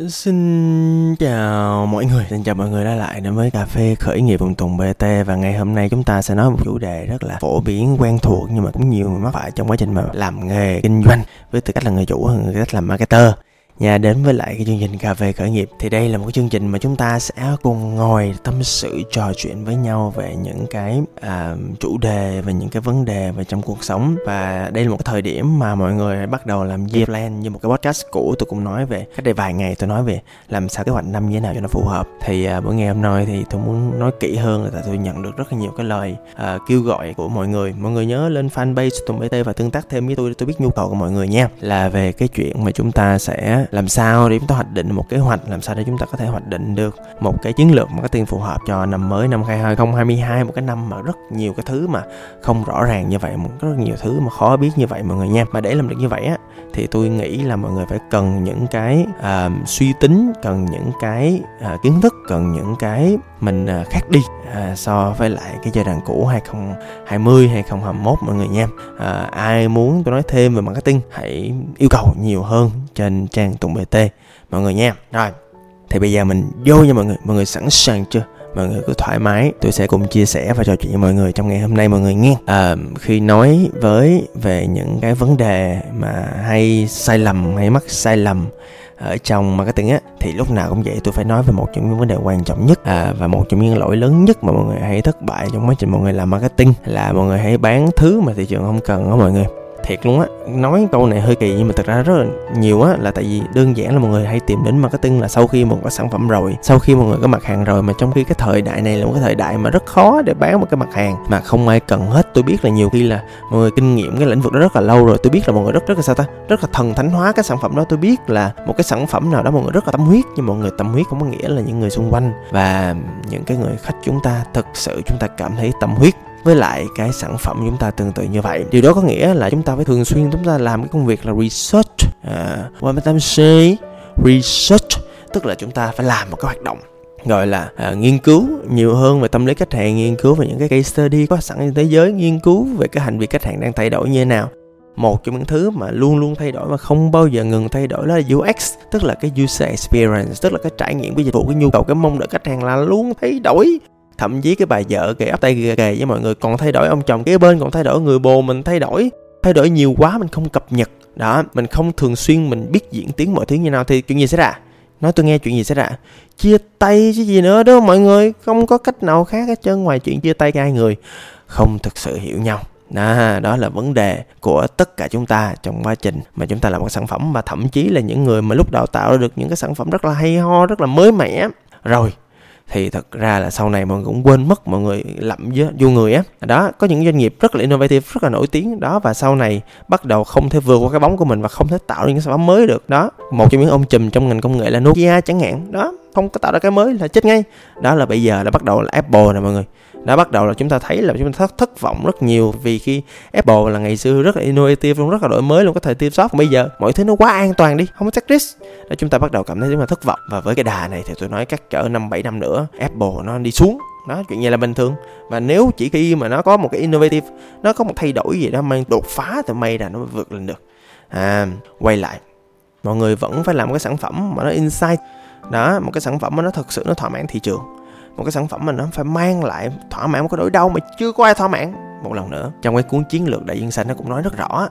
Xin chào mọi người, xin chào mọi người đã lại đến với cà phê khởi nghiệp vùng Tùng BT và ngày hôm nay chúng ta sẽ nói một chủ đề rất là phổ biến, quen thuộc nhưng mà cũng nhiều người mắc phải trong quá trình mà làm nghề kinh doanh với tư cách là người chủ hơn người cách làm marketer nhà đến với lại cái chương trình cà phê khởi nghiệp. Thì đây là một cái chương trình mà chúng ta sẽ cùng ngồi tâm sự trò chuyện với nhau về những cái à, chủ đề về những cái vấn đề về trong cuộc sống. Và đây là một cái thời điểm mà mọi người bắt đầu làm year plan như một cái podcast cũ tôi cũng nói về cách đây vài ngày tôi nói về làm sao kế hoạch năm như thế nào cho nó phù hợp. Thì à, bữa ngày hôm nay thì tôi muốn nói kỹ hơn là tại tôi nhận được rất là nhiều cái lời à, kêu gọi của mọi người. Mọi người nhớ lên fanpage tùng bt và tương tác thêm với tôi để tôi biết nhu cầu của mọi người nha. Là về cái chuyện mà chúng ta sẽ làm sao để chúng ta hoạch định một kế hoạch? Làm sao để chúng ta có thể hoạch định được một cái chiến lược marketing phù hợp cho năm mới năm 2022 một cái năm mà rất nhiều cái thứ mà không rõ ràng như vậy một rất nhiều thứ mà khó biết như vậy mọi người nha. Mà để làm được như vậy á thì tôi nghĩ là mọi người phải cần những cái uh, suy tính cần những cái uh, kiến thức cần những cái mình uh, khác đi uh, so với lại cái giai đoạn cũ 2020 2021 mọi người nha. Uh, ai muốn tôi nói thêm về marketing hãy yêu cầu nhiều hơn trên trang tùng bt mọi người nha. Rồi. Thì bây giờ mình vô nha mọi người. Mọi người sẵn sàng chưa? Mọi người cứ thoải mái. Tôi sẽ cùng chia sẻ và trò chuyện với mọi người trong ngày hôm nay mọi người nghe à, khi nói với về những cái vấn đề mà hay sai lầm hay mắc sai lầm ở trong marketing á thì lúc nào cũng vậy tôi phải nói về một trong những vấn đề quan trọng nhất à, và một trong những lỗi lớn nhất mà mọi người hay thất bại trong quá trình mọi người làm marketing là mọi người hay bán thứ mà thị trường không cần đó mọi người thiệt luôn á. Nói câu này hơi kỳ nhưng mà thật ra rất là nhiều á, là tại vì đơn giản là mọi người hay tìm đến marketing là sau khi một cái sản phẩm rồi, sau khi mọi người có mặt hàng rồi mà trong khi cái thời đại này là một cái thời đại mà rất khó để bán một cái mặt hàng mà không ai cần hết. Tôi biết là nhiều khi là mọi người kinh nghiệm cái lĩnh vực đó rất là lâu rồi, tôi biết là mọi người rất rất là sao ta, rất là thần thánh hóa cái sản phẩm đó. Tôi biết là một cái sản phẩm nào đó mọi người rất là tâm huyết nhưng mọi người tâm huyết không có nghĩa là những người xung quanh và những cái người khách chúng ta thực sự chúng ta cảm thấy tâm huyết với lại cái sản phẩm chúng ta tương tự như vậy. Điều đó có nghĩa là chúng ta phải thường xuyên chúng ta làm cái công việc là research à, what time say research tức là chúng ta phải làm một cái hoạt động gọi là à, nghiên cứu nhiều hơn về tâm lý khách hàng nghiên cứu về những cái case study có sẵn trên thế giới nghiên cứu về cái hành vi khách hàng đang thay đổi như thế nào. Một trong những thứ mà luôn luôn thay đổi và không bao giờ ngừng thay đổi đó là UX tức là cái user experience tức là cái trải nghiệm cái dịch vụ cái nhu cầu cái mong đợi khách hàng là luôn thay đổi thậm chí cái bà vợ kề ấp tay kề kề với mọi người. Còn thay đổi ông chồng kế bên còn thay đổi người bồ mình thay đổi thay đổi nhiều quá mình không cập nhật. Đó mình không thường xuyên mình biết diễn tiến mọi thứ như nào thì chuyện gì xảy ra? Nói tôi nghe chuyện gì xảy ra? Chia tay chứ gì nữa đó mọi người không có cách nào khác hết trơn ngoài chuyện chia tay hai người. Không thực sự hiểu nhau. Đó, đó là vấn đề của tất cả chúng ta trong quá trình mà chúng ta làm một sản phẩm. Và thậm chí là những người mà lúc đào tạo được những cái sản phẩm rất là hay ho rất là mới mẻ. Rồi thì thật ra là sau này mọi người cũng quên mất mọi người lậm vô người á. Đó, có những doanh nghiệp rất là innovative, rất là nổi tiếng. Đó, và sau này bắt đầu không thể vượt qua cái bóng của mình và không thể tạo ra những sản phẩm mới được. Đó, một trong những ông chùm trong ngành công nghệ là Nokia chẳng hạn. Đó, không có tạo ra cái mới là chết ngay. Đó là bây giờ là bắt đầu là Apple nè mọi người đã bắt đầu là chúng ta thấy là chúng ta thất, thất vọng rất nhiều vì khi Apple là ngày xưa rất là innovative luôn rất là đổi mới luôn có thời tiêm shop bây giờ mọi thứ nó quá an toàn đi không có take risk đó chúng ta bắt đầu cảm thấy chúng ta thất vọng. Và với cái đà này thì tôi nói các cỡ năm bảy năm nữa Apple nó đi xuống. Đó chuyện này là bình thường. Và nếu chỉ khi mà nó có một cái innovative nó có một thay đổi gì đó mang đột phá thì may là nó vượt lên được. À quay lại. Mọi người vẫn phải làm một cái sản phẩm mà nó insight đó một cái sản phẩm mà nó thực sự nó thỏa mãn thị trường một cái sản phẩm mà nó phải mang lại thỏa mãn, một cái nỗi đau mà chưa có ai thỏa mãn một lần nữa. Trong cái cuốn chiến lược đại dương xanh nó cũng nói rất rõ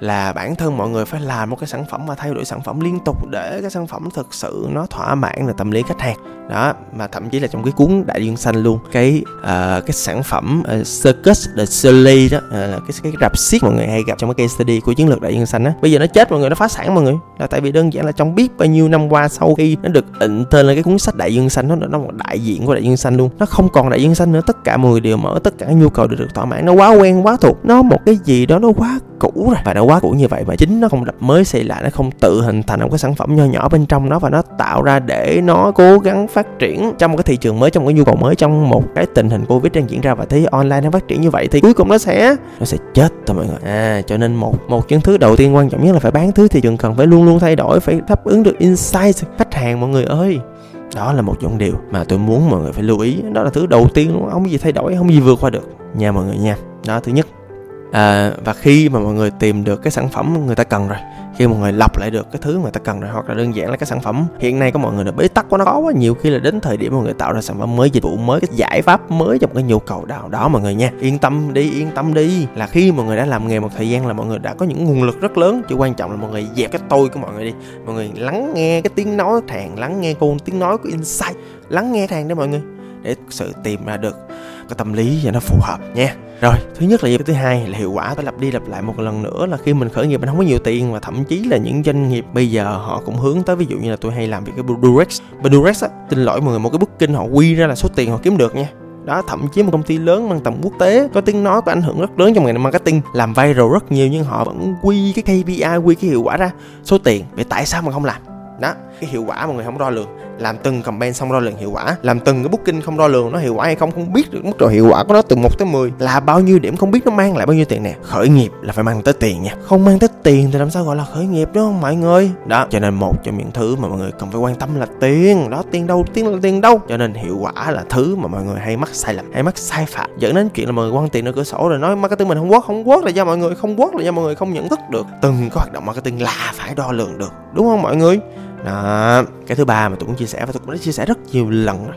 là bản thân mọi người phải làm một cái sản phẩm và thay đổi sản phẩm liên tục để cái sản phẩm thực sự nó thỏa mãn được tâm lý khách hàng. Đó mà thậm chí là trong cái cuốn đại dương xanh luôn. Cái uh, cái sản phẩm uh, circus the Soleil đó uh, cái cái rạp xiếc mọi người hay gặp trong cái case study của chiến lược đại dương xanh á. Bây giờ nó chết mọi người nó phá sản mọi người. Là tại vì đơn giản là trong biết bao nhiêu năm qua sau khi nó được ịnh tên lên cái cuốn sách đại dương xanh nó nó một đại diện của đại dương xanh luôn. Nó không còn đại dương xanh nữa tất cả mọi người đều mở tất cả nhu cầu đều được thỏa mãn nó quá quen, quá thuộc. Nó một cái gì đó nó quá cũ rồi. Và nó quá cũ như vậy và chính nó không đập mới xây lại, nó không tự hình thành một cái sản phẩm nho nhỏ bên trong nó và nó tạo ra để nó cố gắng phát triển trong một cái thị trường mới, trong một cái nhu cầu mới, trong một cái tình hình covid đang diễn ra và thấy online nó phát triển như vậy thì cuối cùng nó sẽ nó sẽ chết thôi mọi người. À cho nên một một những thứ đầu tiên quan trọng nhất là phải bán thứ thị trường cần phải luôn luôn thay đổi, phải đáp ứng được insight khách hàng mọi người ơi đó là một những điều mà tôi muốn mọi người phải lưu ý. Đó là thứ đầu tiên luôn, không gì thay đổi, không gì vượt qua được. Nha mọi người nha. Đó, thứ nhất à, và khi mà mọi người tìm được cái sản phẩm người ta cần rồi khi mọi người lọc lại được cái thứ mà người ta cần rồi hoặc là đơn giản là cái sản phẩm hiện nay có mọi người là bế tắc quá nó quá nhiều khi là đến thời điểm mọi người tạo ra sản phẩm mới dịch vụ mới cái giải pháp mới trong cái nhu cầu nào đó mọi người nha. Yên tâm đi yên tâm đi. Là khi mọi người đã làm nghề một thời gian là mọi người đã có những nguồn lực rất lớn chỉ quan trọng là mọi người dẹp cái tôi của mọi người đi. Mọi người lắng nghe cái tiếng nói thèn lắng nghe cô tiếng nói của insight lắng nghe thèn đấy mọi người để sự tìm ra được cái tâm lý và nó phù hợp nha rồi. Thứ nhất là gì thứ hai là hiệu quả, phải lặp đi lặp lại một lần nữa là khi mình khởi nghiệp mình không có nhiều tiền và thậm chí là những doanh nghiệp bây giờ họ cũng hướng tới, ví dụ như là tôi hay làm việc cái Durex. Durex á, xin lỗi mọi người, một cái booking họ quy ra là số tiền họ kiếm được nha. Đó, thậm chí một công ty lớn mang tầm quốc tế có tiếng nói, có ảnh hưởng rất lớn trong ngành marketing, làm viral rất nhiều nhưng họ vẫn quy cái KPI quy cái hiệu quả ra, số tiền vậy tại sao mà không làm. Đó, cái hiệu quả mọi người không đo lường làm từng campaign xong đo lường hiệu quả. Làm từng cái booking không đo lường nó hiệu quả hay không không biết được mức độ hiệu quả của nó từ 1 tới 10 là bao nhiêu điểm không biết nó mang lại bao nhiêu tiền nè. Khởi nghiệp là phải mang tới tiền nha. Không mang tới tiền thì làm sao gọi là khởi nghiệp đúng không mọi người? Đó, cho nên một trong những thứ mà mọi người cần phải quan tâm là tiền. Đó, tiền đâu, tiền là tiền đâu. Cho nên hiệu quả là thứ mà mọi người hay mắc sai lầm, hay mắc sai phạm. Dẫn đến chuyện là mọi người quăng tiền ở cửa sổ rồi nói marketing mình không quốc không quốc là do mọi người, không quốc là do mọi người không nhận thức được. Từng cái hoạt động marketing là phải đo lường được, đúng không mọi người? Đó, cái thứ ba mà tôi cũng chia sẻ và tôi cũng đã chia sẻ rất nhiều lần rồi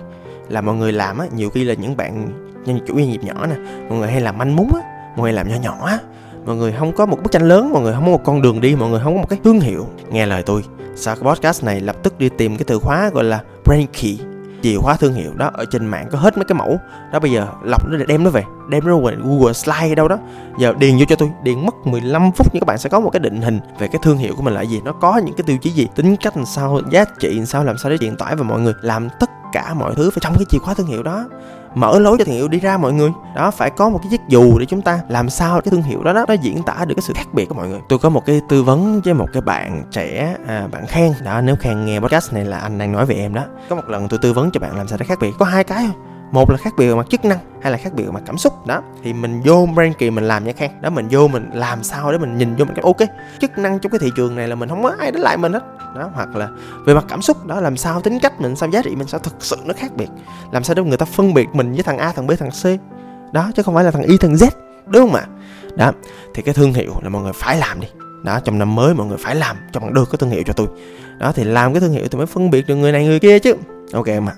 là mọi người làm á, nhiều khi là những bạn nhân chủ doanh nghiệp nhỏ nè, mọi người hay làm manh mún á, mọi người làm nhỏ nhỏ á, mọi người không có một bức tranh lớn, mọi người không có một con đường đi, mọi người không có một cái thương hiệu. Nghe lời tôi, sau cái podcast này lập tức đi tìm cái từ khóa gọi là brain key chìa khóa thương hiệu đó ở trên mạng có hết mấy cái mẫu. Đó, bây giờ lọc nó để đem nó về, đem nó về Google Slide đâu đó. Giờ điền vô cho tôi, điền mất 15 phút nhưng các bạn sẽ có một cái định hình về cái thương hiệu của mình là gì. Nó có những cái tiêu chí gì, tính cách làm sao, giá trị làm sao làm sao để truyền tải và mọi người làm tất cả mọi thứ phải trong cái chìa khóa thương hiệu đó mở lối cho thương hiệu đi ra mọi người. Đó phải có một cái chiếc dù để chúng ta làm sao cái thương hiệu đó, đó nó diễn tả được cái sự khác biệt của mọi người. Tôi có một cái tư vấn với một cái bạn trẻ à, bạn khen đó nếu khen nghe podcast này là anh đang nói về em đó. Có một lần tôi tư vấn cho bạn làm sao để khác biệt. Có hai cái thôi một là khác biệt về mặt chức năng hay là khác biệt về mặt cảm xúc. Đó, thì mình vô brand kỳ mình làm nha khang. Đó, mình vô mình làm sao để mình nhìn vô mình cái, ok, chức năng trong cái thị trường này là mình không có ai đánh lại mình hết. Đó, hoặc là về mặt cảm xúc, đó, làm sao tính cách mình, sao giá trị mình, sao thực sự nó khác biệt. Làm sao để người ta phân biệt mình với thằng a, thằng b, thằng c. Đó, chứ không phải là thằng y, thằng z, đúng không ạ? Đó, thì cái thương hiệu là mọi người phải làm đi. Đó, trong năm mới mọi người phải làm cho bằng được cái thương hiệu cho tôi. Đó, thì làm cái thương hiệu thì mới phân biệt được người này người kia chứ. Ok mà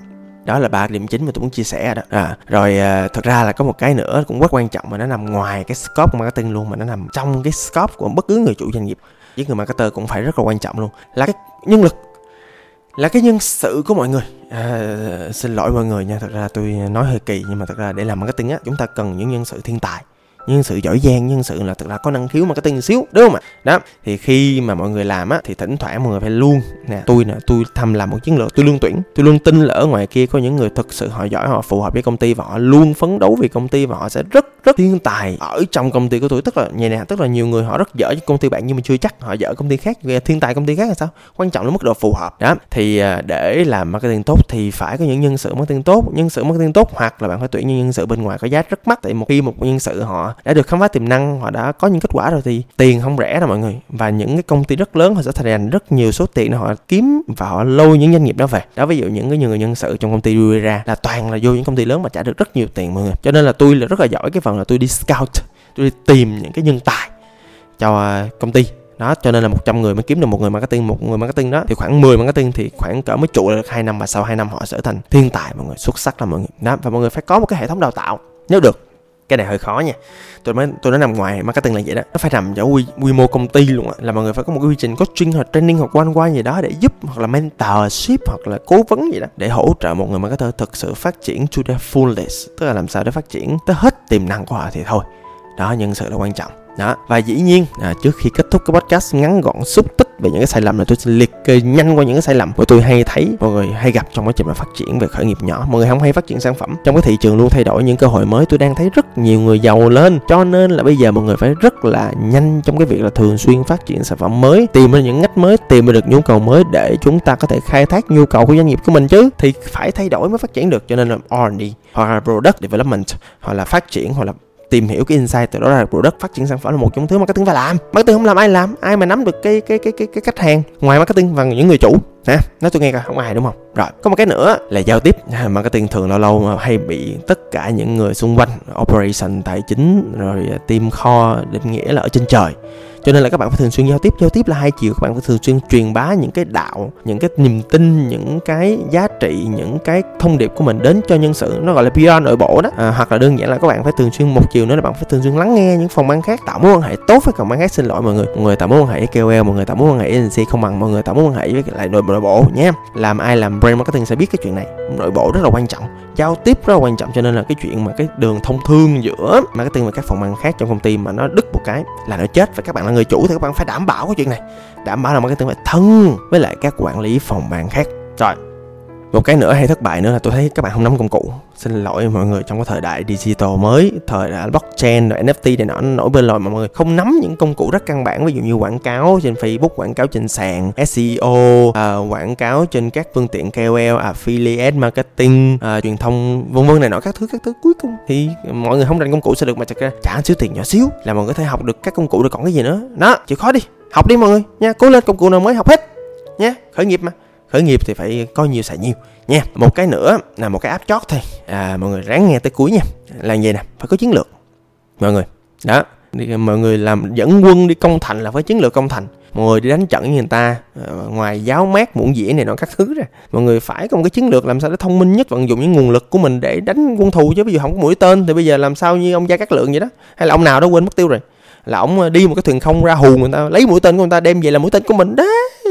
đó là ba điểm chính mà tôi muốn chia sẻ đó. À, rồi à, thực ra là có một cái nữa cũng rất quan trọng mà nó nằm ngoài cái scope của marketing luôn mà nó nằm trong cái scope của bất cứ người chủ doanh nghiệp với người marketer cũng phải rất là quan trọng luôn. Là cái nhân lực là cái nhân sự của mọi người. À, xin lỗi mọi người nha thật ra tôi nói hơi kỳ nhưng mà thật ra để làm marketing á chúng ta cần những nhân sự thiên tài nhân sự giỏi giang, nhân sự là thực là có năng khiếu marketing xíu, đúng không ạ? Đó, thì khi mà mọi người làm á, thì thỉnh thoảng mọi người phải luôn, nè, tôi nè, tôi thầm làm một chiến lược, tôi luôn tuyển, tôi luôn tin là ở ngoài kia có những người thực sự họ giỏi, họ phù hợp với công ty và họ luôn phấn đấu vì công ty và họ sẽ rất rất thiên tài ở trong công ty của tôi. Tức là nhà nè, tức là nhiều người họ rất giỏi công ty bạn nhưng mà chưa chắc họ giỏi công ty khác về thiên tài công ty khác là sao? Quan trọng là mức độ phù hợp. Đó, thì à, để làm marketing tốt thì phải có những nhân sự marketing tốt, nhân sự marketing tốt hoặc là bạn phải tuyển những nhân sự bên ngoài có giá rất mắc. Tại một khi một nhân sự họ đã được khám phá tiềm năng, họ đã có những kết quả rồi thì tiền không rẻ đâu mọi người. Và những cái công ty rất lớn, họ sẽ thành dành rất nhiều số tiền để họ kiếm và họ lôi những doanh nghiệp đó về. Đó, ví dụ những cái người nhân sự trong công ty đưa ra là toàn là vô những công ty lớn mà trả được rất nhiều tiền mọi người. Cho nên là tôi là rất là giỏi cái phần là tôi đi scout, tôi đi tìm những cái nhân tài cho à, công ty. Đó, cho nên là 100 người mới kiếm được một người marketing, một người marketing đó thì khoảng 10 marketing thì khoảng cỡ mới trụ được hai năm, và sau hai năm họ sẽ thành thiên tài mọi người, xuất sắc là mọi người. Đó, và mọi người phải có một cái hệ thống đào tạo, nếu được cái này hơi khó nha. Tôi mới tôi nói nằm ngoài marketing là vậy đó. Nó phải nằm ở quy, quy mô công ty luôn á. Là mọi người phải có một cái quy trình coaching hoặc training hoặc one qua gì đó để giúp hoặc là mentorship hoặc là cố vấn gì đó để hỗ trợ một người marketer thực sự phát triển to their fullest. Tức là làm sao để phát triển tới hết tiềm năng của họ thì thôi. Đó nhân sự là quan trọng. Đó và dĩ nhiên à, trước khi kết thúc cái podcast ngắn gọn xúc tích về những cái sai lầm này, tôi sẽ liệt kê nhanh qua những cái sai lầm của tôi hay thấy, mọi người hay gặp trong quá trình mà phát triển về khởi nghiệp nhỏ. Mọi người không hay phát triển sản phẩm. Trong cái thị trường luôn thay đổi những cơ hội mới, tôi đang thấy rất nhiều người giàu lên. Cho nên là bây giờ mọi người phải rất là nhanh trong cái việc là thường xuyên phát triển sản phẩm mới, tìm ra những ngách mới, tìm ra được nhu cầu mới để chúng ta có thể khai thác nhu cầu của doanh nghiệp của mình chứ. Thì phải thay đổi mới phát triển được. Cho nên là R&D hoặc là product development, hoặc là phát triển, hoặc là tìm hiểu cái insight từ đó ra product phát triển sản phẩm là một trong thứ marketing phải làm. Marketing không làm ai làm, ai mà nắm được cái cái cái cái cái khách hàng ngoài marketing và những người chủ. Ha nói tôi nghe coi, không ai đúng không? Rồi, có một cái nữa là giao tiếp. Marketing thường lâu lâu mà hay bị tất cả những người xung quanh operation, tài chính, rồi team kho định nghĩa là ở trên trời cho nên là các bạn phải thường xuyên giao tiếp. Giao tiếp là hai chiều. Các bạn phải thường xuyên truyền bá những cái đạo những cái niềm tin những cái giá trị những cái thông điệp của mình đến cho nhân sự. Nó gọi là PR nội bộ đó. À, hoặc là đơn giản là các bạn phải thường xuyên một chiều nữa là bạn phải thường xuyên lắng nghe những phòng ban khác tạo mối quan hệ tốt với phòng ban khác. Xin lỗi mọi người. Mọi người tạo mối quan hệ với KOL mọi người tạo mối quan hệ với agency không bằng mọi người tạo mối quan hệ với lại nội, nội bộ nhé làm ai làm brand marketing sẽ biết cái chuyện này. Nội bộ rất là quan trọng giao tiếp rất là quan trọng, cho nên là cái chuyện mà cái đường thông thương giữa marketing và các phòng ban khác trong công ty mà nó đứt một cái là nó chết. Và các bạn là người chủ thì các bạn phải đảm bảo cái chuyện này, đảm bảo là marketing phải thân với lại các quản lý phòng ban khác. Rồi một cái nữa hay thất bại nữa là tôi thấy các bạn không nắm công cụ. Xin lỗi mọi người trong cái thời đại digital mới thời đại blockchain rồi NFT này nọ nổi bên lòi mà mọi người không nắm những công cụ rất căn bản. Ví dụ như quảng cáo trên Facebook quảng cáo trên sàn SEO à, quảng cáo trên các phương tiện KOL affiliate marketing à, truyền thông vân vân này nọ các thứ các thứ. Cuối cùng thì mọi người không rành công cụ sẽ được mà thật ra trả xíu tiền nhỏ xíu là mọi người có thể học được các công cụ được còn cái gì nữa. Đó chịu khó đi. Học đi mọi người nha cố lên công cụ nào mới học hết nha khởi nghiệp mà khởi nghiệp thì phải có nhiều xài nhiều nha. Một cái nữa là một cái áp chót thôi. À, mọi người ráng nghe tới cuối nha. Là gì nè phải có chiến lược. Mọi người đó. Đi, mọi người làm dẫn quân đi công thành là phải chiến lược công thành. Mọi người đi đánh trận với người ta à, ngoài giáo mát muộn dĩa này nọ các thứ ra. Mọi người phải có một cái chiến lược làm sao để thông minh nhất vận dụng những nguồn lực của mình để đánh quân thù chứ ví dụ không có mũi tên thì bây giờ làm sao như ông gia cát lượng vậy đó? Hay là ông nào đó quên mất tiêu rồi? Là ông ờ, đi một cái thuyền không ra hù người ta lấy mũi tên của người ta đem về là mũi tên của mình đó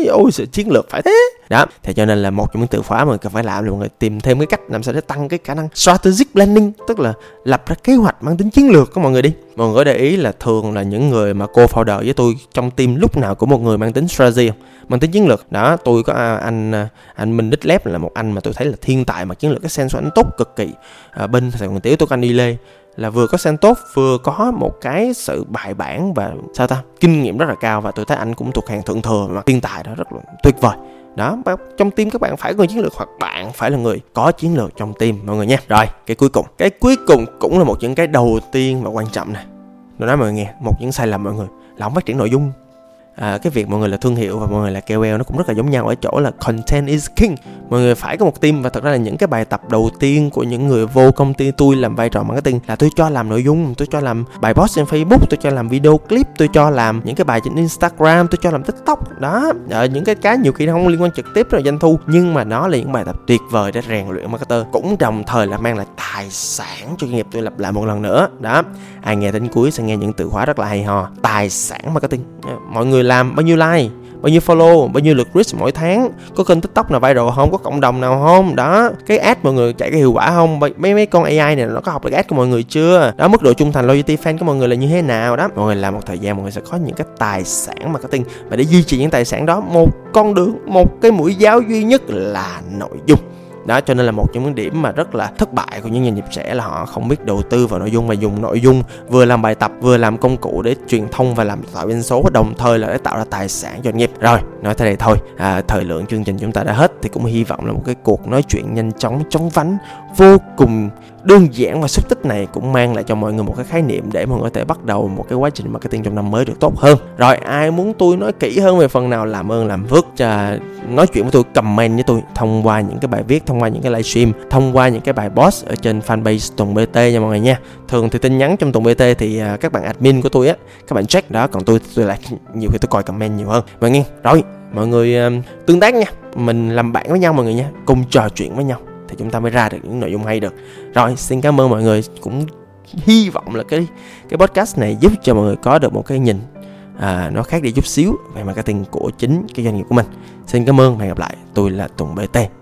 ôi sự chiến lược phải thế đó thì cho nên là một trong những từ khóa mà cần phải làm là mọi người tìm thêm cái cách làm sao để tăng cái khả năng strategic planning tức là lập ra kế hoạch mang tính chiến lược của mọi người đi. Mọi người để ý là thường là những người mà cô founder với tôi trong team lúc nào cũng một người mang tính strategy mang tính chiến lược. Đó tôi có à, anh à, anh Minh Đích Lép là một anh mà tôi thấy là thiên tài mà chiến lược cái sense của anh tốt cực kỳ. À, bên Sài Gòn Tiểu tôi có anh đi lê là vừa có sen tốt vừa có một cái sự bài bản và sao ta, kinh nghiệm rất là cao và tôi thấy anh cũng thuộc hàng thượng thừa mà thiên tài đó rất là tuyệt vời. Đó trong team các bạn phải có người chiến lược hoặc bạn phải là người có chiến lược trong team, mọi người nha rồi, cái cuối cùng. Cái cuối cùng cũng là một những cái đầu tiên và quan trọng này. Tôi nói mọi người nghe, một những sai lầm mọi người là không phát triển nội dung à, cái việc mọi người là thương hiệu và mọi người là KOL nó cũng rất là giống nhau. Ở chỗ là content is king. Mọi người phải có một team và thật ra là những cái bài tập đầu tiên của những người vô công ty tôi làm vai trò marketing là tôi cho làm nội dung tôi cho làm bài post trên Facebook tôi cho làm video clip tôi cho làm những cái bài trên Instagram tôi cho làm TikTok. Đó ở những cái cái nhiều khi nó không liên quan trực tiếp rồi doanh thu nhưng mà nó là những bài tập tuyệt vời để rèn luyện marketer cũng đồng thời là mang lại tài sản cho doanh nghiệp tôi lặp lại một lần nữa. Đó ai nghe đến cuối sẽ nghe những từ khóa rất là hay ho tài sản marketing. Ờ, mọi người làm bao nhiêu like, bao nhiêu follow, bao nhiêu lượt reach mỗi tháng. Có kênh tiktok nào viral không? Có cộng đồng nào không? Đó, cái ad mọi người chạy cái hiệu quả không? Mấy mấy con ai này nó có học được ad của mọi người chưa? Đó, mức độ trung thành loyalty fan của mọi người là như thế nào đó? Mọi người làm một thời gian mọi người sẽ có những cái tài sản marketing và để duy trì những tài sản đó, một con đường, một cái mũi giáo duy nhất là nội dung đó cho nên là một trong những điểm mà rất là thất bại của những doanh nghiệp trẻ là họ không biết đầu tư vào nội dung và dùng nội dung vừa làm bài tập vừa làm công cụ để truyền thông và làm tạo doanh số đồng thời là để tạo ra tài sản cho doanh nghiệp. Rồi nói thế này thôi à, thời lượng chương trình chúng ta đã hết thì cũng hy vọng là một cái cuộc nói chuyện nhanh chóng chóng vánh vô cùng đơn giản và xúc tích này cũng mang lại cho mọi người một cái khái niệm để mọi người có thể bắt đầu một cái quá trình marketing trong năm mới được tốt hơn. Rồi ai muốn tôi nói kỹ hơn về phần nào làm ơn làm phước à, nói chuyện với tôi comment với tôi thông qua những cái bài viết thông qua những cái livestream thông qua những cái bài post ở trên fanpage tuần bt nha mọi người nha. Thường thì tin nhắn trong tuần bt thì à, các bạn admin của tôi á các bạn check đó còn tôi tôi lại nhiều khi tôi coi comment nhiều hơn. Mọi nghe. Rồi mọi người à, tương tác nha. Mình làm bạn với nhau mọi người nha. Cùng trò chuyện với nhau thì chúng ta mới ra được những nội dung hay được. Rồi xin cảm ơn mọi người cũng hy vọng là cái cái podcast này giúp cho mọi người có được một cái nhìn à, nó khác đi chút xíu về marketing của chính cái doanh nghiệp của mình. Xin cảm ơn và hẹn gặp lại. Tôi là tùng bt